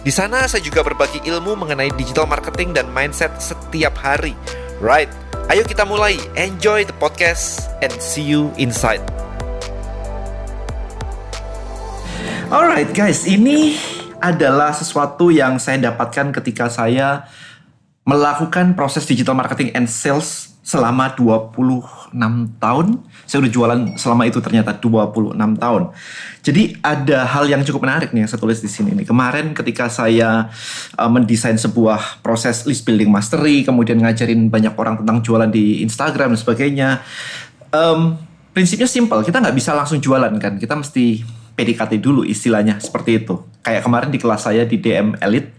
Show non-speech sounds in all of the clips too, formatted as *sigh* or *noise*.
Di sana saya juga berbagi ilmu mengenai digital marketing dan mindset setiap hari. Right, ayo kita mulai. Enjoy the podcast and see you inside. Alright guys, ini adalah sesuatu yang saya dapatkan ketika saya melakukan proses digital marketing and sales selama 26 tahun. Saya udah jualan selama itu ternyata 26 tahun. Jadi ada hal yang cukup menarik nih yang saya tulis di sini nih. Kemarin ketika saya uh, mendesain sebuah proses list building mastery, kemudian ngajarin banyak orang tentang jualan di Instagram dan sebagainya. Um, prinsipnya simple, kita nggak bisa langsung jualan kan. Kita mesti PDKT dulu istilahnya seperti itu. Kayak kemarin di kelas saya di DM Elite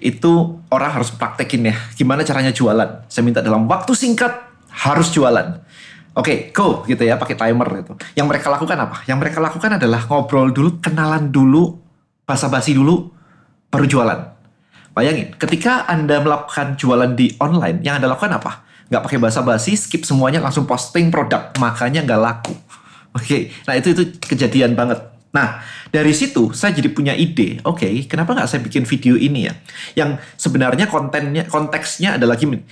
itu orang harus praktekin ya gimana caranya jualan. Saya minta dalam waktu singkat harus jualan. Oke, okay, go gitu ya, pakai timer gitu. Yang mereka lakukan apa? Yang mereka lakukan adalah ngobrol dulu, kenalan dulu, basa-basi dulu, baru jualan. Bayangin, ketika Anda melakukan jualan di online, yang Anda lakukan apa? Nggak pakai basa-basi, skip semuanya, langsung posting produk, makanya nggak laku. Oke, okay, nah itu itu kejadian banget. Nah, dari situ saya jadi punya ide, oke, okay, kenapa nggak saya bikin video ini ya? Yang sebenarnya kontennya, konteksnya adalah gini,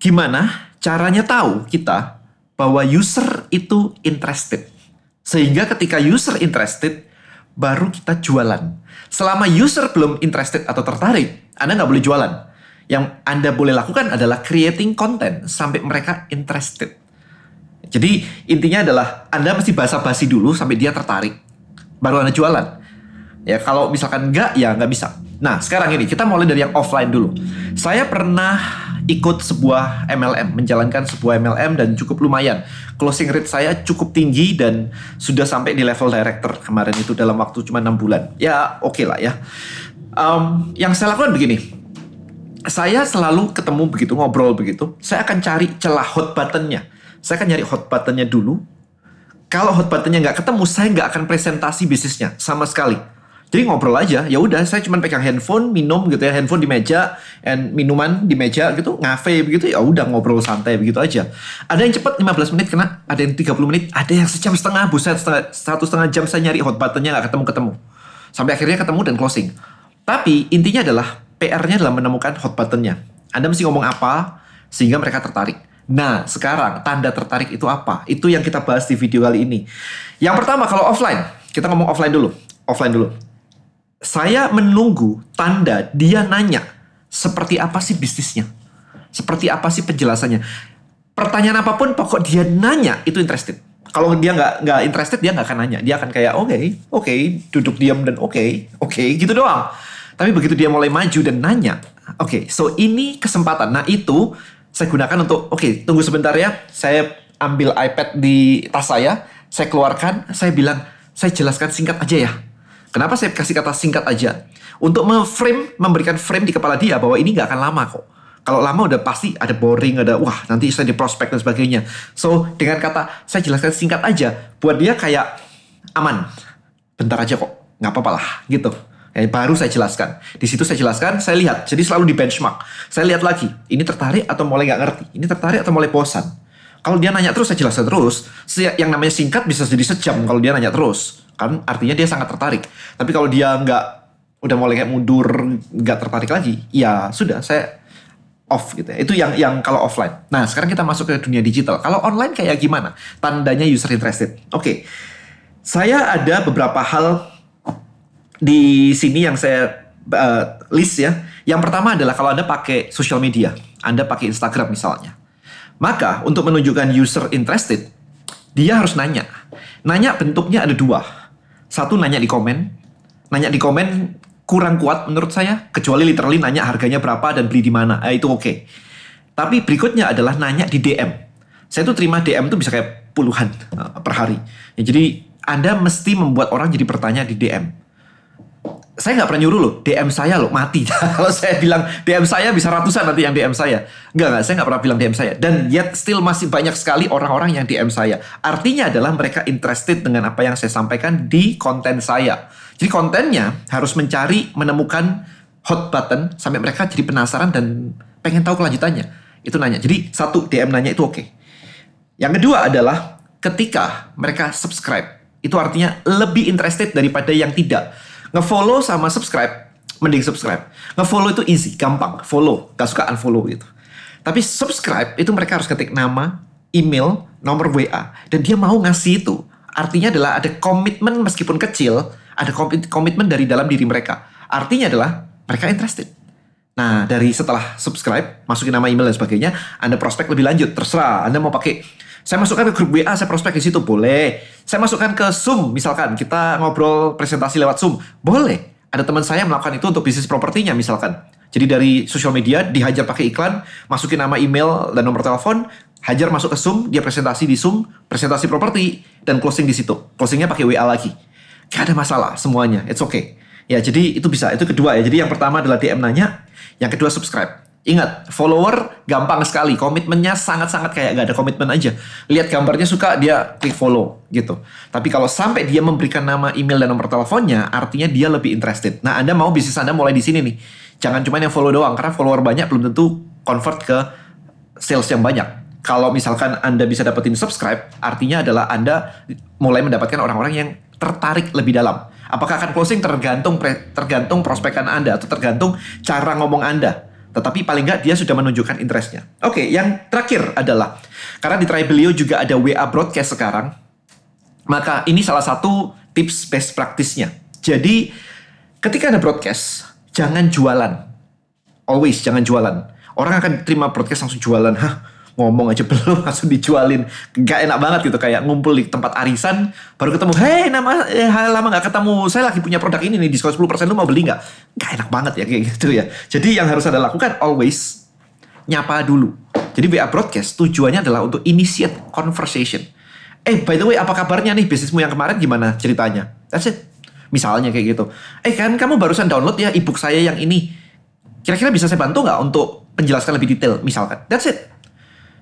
gimana caranya tahu kita bahwa user itu interested. Sehingga ketika user interested, baru kita jualan. Selama user belum interested atau tertarik, Anda nggak boleh jualan. Yang Anda boleh lakukan adalah creating content sampai mereka interested. Jadi intinya adalah Anda mesti basa-basi dulu sampai dia tertarik baru anda jualan. Ya kalau misalkan enggak ya nggak bisa. Nah sekarang ini kita mulai dari yang offline dulu. Saya pernah ikut sebuah MLM, menjalankan sebuah MLM dan cukup lumayan. Closing rate saya cukup tinggi dan sudah sampai di level director kemarin itu dalam waktu cuma enam bulan. Ya oke okay lah ya. Um, yang saya lakukan begini. Saya selalu ketemu begitu, ngobrol begitu. Saya akan cari celah hot buttonnya. Saya akan nyari hot buttonnya dulu kalau hot buttonnya nggak ketemu, saya nggak akan presentasi bisnisnya sama sekali. Jadi ngobrol aja, ya udah saya cuma pegang handphone, minum gitu ya, handphone di meja, and minuman di meja gitu, ngafe begitu, ya udah ngobrol santai begitu aja. Ada yang cepat 15 menit kena, ada yang 30 menit, ada yang sejam setengah, buset setengah, satu setengah jam saya nyari hot buttonnya nggak ketemu-ketemu. Sampai akhirnya ketemu dan closing. Tapi intinya adalah PR-nya adalah menemukan hot buttonnya. Anda mesti ngomong apa sehingga mereka tertarik. Nah, sekarang tanda tertarik itu apa? Itu yang kita bahas di video kali ini. Yang pertama kalau offline, kita ngomong offline dulu. Offline dulu. Saya menunggu tanda dia nanya seperti apa sih bisnisnya? Seperti apa sih penjelasannya? Pertanyaan apa pun pokok dia nanya itu interested. Kalau dia nggak nggak interested dia nggak akan nanya. Dia akan kayak oke okay, oke okay, duduk diam dan oke okay, oke okay, gitu doang. Tapi begitu dia mulai maju dan nanya, oke okay, so ini kesempatan. Nah itu saya gunakan untuk oke okay, tunggu sebentar ya saya ambil iPad di tas saya saya keluarkan saya bilang saya jelaskan singkat aja ya kenapa saya kasih kata singkat aja untuk memframe memberikan frame di kepala dia bahwa ini nggak akan lama kok kalau lama udah pasti ada boring ada wah nanti saya di prospek dan sebagainya so dengan kata saya jelaskan singkat aja buat dia kayak aman bentar aja kok nggak apa-apa lah gitu yang baru saya jelaskan. Di situ saya jelaskan, saya lihat. Jadi selalu di benchmark. Saya lihat lagi, ini tertarik atau mulai nggak ngerti. Ini tertarik atau mulai bosan. Kalau dia nanya terus, saya jelaskan terus. Yang namanya singkat bisa jadi sejam kalau dia nanya terus. Kan artinya dia sangat tertarik. Tapi kalau dia nggak, udah mulai kayak mundur, nggak tertarik lagi, ya sudah, saya off gitu ya. Itu yang yang kalau offline. Nah, sekarang kita masuk ke dunia digital. Kalau online kayak gimana? Tandanya user interested. Oke. Okay. Saya ada beberapa hal di sini yang saya uh, list ya. Yang pertama adalah kalau Anda pakai social media, Anda pakai Instagram misalnya. Maka untuk menunjukkan user interested, dia harus nanya. Nanya bentuknya ada dua. Satu nanya di komen. Nanya di komen kurang kuat menurut saya. Kecuali literally nanya harganya berapa dan beli di mana. Eh, itu oke. Okay. Tapi berikutnya adalah nanya di DM. Saya tuh terima DM tuh bisa kayak puluhan uh, per hari. Ya, jadi Anda mesti membuat orang jadi bertanya di DM saya nggak pernah nyuruh loh DM saya loh mati. *laughs* Kalau saya bilang DM saya bisa ratusan nanti yang DM saya. Nggak nggak saya nggak pernah bilang DM saya. Dan yet still masih banyak sekali orang-orang yang DM saya. Artinya adalah mereka interested dengan apa yang saya sampaikan di konten saya. Jadi kontennya harus mencari menemukan hot button sampai mereka jadi penasaran dan pengen tahu kelanjutannya. Itu nanya. Jadi satu DM nanya itu oke. Okay. yang kedua adalah ketika mereka subscribe itu artinya lebih interested daripada yang tidak Ngefollow sama subscribe, mending subscribe. Ngefollow itu easy, gampang. Follow, gak suka unfollow gitu. Tapi subscribe itu mereka harus ketik nama, email, nomor WA, dan dia mau ngasih itu. Artinya adalah ada komitmen meskipun kecil, ada komitmen dari dalam diri mereka. Artinya adalah mereka interested. Nah, dari setelah subscribe, masukin nama email dan sebagainya, Anda prospek lebih lanjut. Terserah, Anda mau pakai saya masukkan ke grup WA, saya prospek di situ, boleh. Saya masukkan ke Zoom, misalkan kita ngobrol presentasi lewat Zoom, boleh. Ada teman saya melakukan itu untuk bisnis propertinya, misalkan. Jadi dari sosial media dihajar pakai iklan, masukin nama email dan nomor telepon, hajar masuk ke Zoom, dia presentasi di Zoom, presentasi properti dan closing di situ. Closingnya pakai WA lagi. Gak ada masalah semuanya, it's okay. Ya, jadi itu bisa. Itu kedua ya. Jadi yang pertama adalah DM nanya, yang kedua subscribe. Ingat, follower gampang sekali. Komitmennya sangat-sangat kayak gak ada komitmen aja. Lihat gambarnya suka, dia klik follow gitu. Tapi kalau sampai dia memberikan nama email dan nomor teleponnya, artinya dia lebih interested. Nah, Anda mau bisnis Anda mulai di sini nih. Jangan cuma yang follow doang, karena follower banyak belum tentu convert ke sales yang banyak. Kalau misalkan Anda bisa dapetin subscribe, artinya adalah Anda mulai mendapatkan orang-orang yang tertarik lebih dalam. Apakah akan closing tergantung tergantung prospekan Anda atau tergantung cara ngomong Anda tetapi paling nggak dia sudah menunjukkan interestnya. Oke, okay, yang terakhir adalah karena di Tribelio juga ada WA broadcast sekarang, maka ini salah satu tips best practice-nya. Jadi ketika ada broadcast, jangan jualan. Always jangan jualan. Orang akan terima broadcast langsung jualan. Hah, ngomong aja *laughs* belum langsung dijualin. Gak enak banget gitu kayak ngumpul di tempat arisan baru ketemu hei nama eh, lama gak ketemu saya lagi punya produk ini nih diskon 10% lu mau beli nggak? Gak enak banget ya kayak gitu ya. Jadi yang harus anda lakukan always nyapa dulu. Jadi WA broadcast tujuannya adalah untuk initiate conversation. Eh by the way apa kabarnya nih bisnismu yang kemarin gimana ceritanya? That's it. Misalnya kayak gitu. Eh kan kamu barusan download ya ebook saya yang ini. Kira-kira bisa saya bantu nggak untuk penjelasan lebih detail? Misalkan. That's it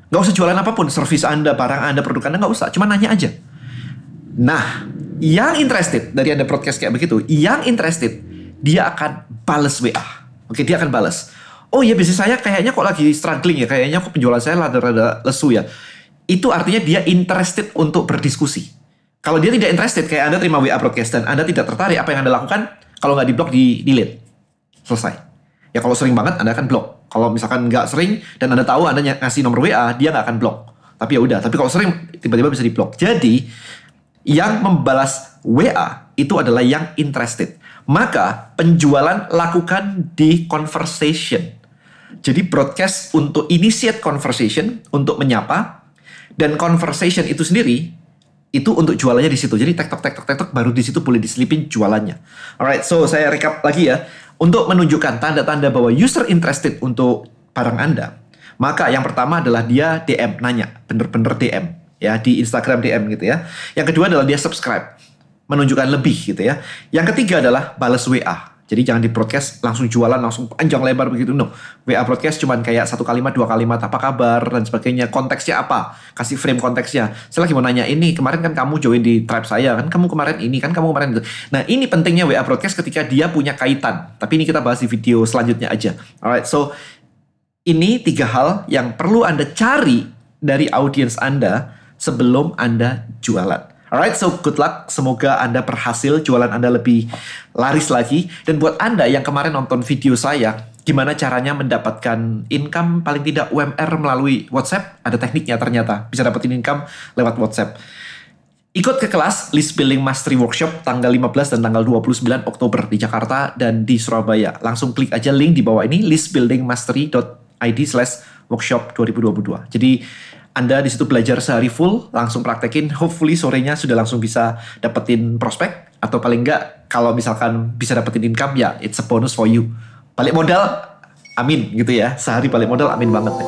Gak usah jualan apa pun, servis Anda, barang Anda, produk Anda, gak usah. Cuma nanya aja. Nah, yang interested dari Anda broadcast kayak begitu, yang interested, dia akan balas WA. Oke, dia akan balas. Oh iya, bisnis saya kayaknya kok lagi struggling ya, kayaknya kok penjualan saya rada-rada lesu ya. Itu artinya dia interested untuk berdiskusi. Kalau dia tidak interested, kayak Anda terima WA broadcast dan Anda tidak tertarik apa yang Anda lakukan, kalau nggak di blok, di delete. Selesai. Ya kalau sering banget Anda akan blok. Kalau misalkan nggak sering dan Anda tahu Anda ngasih nomor WA, dia nggak akan blok. Tapi ya udah, tapi kalau sering tiba-tiba bisa diblok. Jadi yang membalas WA itu adalah yang interested. Maka penjualan lakukan di conversation. Jadi broadcast untuk initiate conversation, untuk menyapa, dan conversation itu sendiri itu untuk jualannya di situ. Jadi tektok tektok tektok baru di situ boleh diselipin jualannya. Alright, so saya recap lagi ya. Untuk menunjukkan tanda-tanda bahwa user interested untuk barang Anda, maka yang pertama adalah dia DM, nanya, bener-bener DM, ya di Instagram DM gitu ya. Yang kedua adalah dia subscribe, menunjukkan lebih gitu ya. Yang ketiga adalah balas WA. Jadi jangan di broadcast langsung jualan langsung panjang lebar begitu no. WA broadcast cuman kayak satu kalimat dua kalimat apa kabar dan sebagainya. Konteksnya apa? Kasih frame konteksnya. Saya lagi mau nanya ini kemarin kan kamu join di tribe saya kan kamu kemarin ini kan kamu kemarin itu. Nah ini pentingnya WA broadcast ketika dia punya kaitan. Tapi ini kita bahas di video selanjutnya aja. Alright so ini tiga hal yang perlu anda cari dari audiens anda sebelum anda jualan. Alright, so good luck. Semoga Anda berhasil, jualan Anda lebih laris lagi. Dan buat Anda yang kemarin nonton video saya, gimana caranya mendapatkan income paling tidak UMR melalui WhatsApp, ada tekniknya ternyata. Bisa dapetin income lewat WhatsApp. Ikut ke kelas List Building Mastery Workshop tanggal 15 dan tanggal 29 Oktober di Jakarta dan di Surabaya. Langsung klik aja link di bawah ini listbuildingmastery.id slash workshop 2022. Jadi anda di situ belajar sehari full, langsung praktekin. Hopefully sorenya sudah langsung bisa dapetin prospek atau paling enggak kalau misalkan bisa dapetin income ya it's a bonus for you. Balik modal, amin gitu ya. Sehari balik modal, amin banget.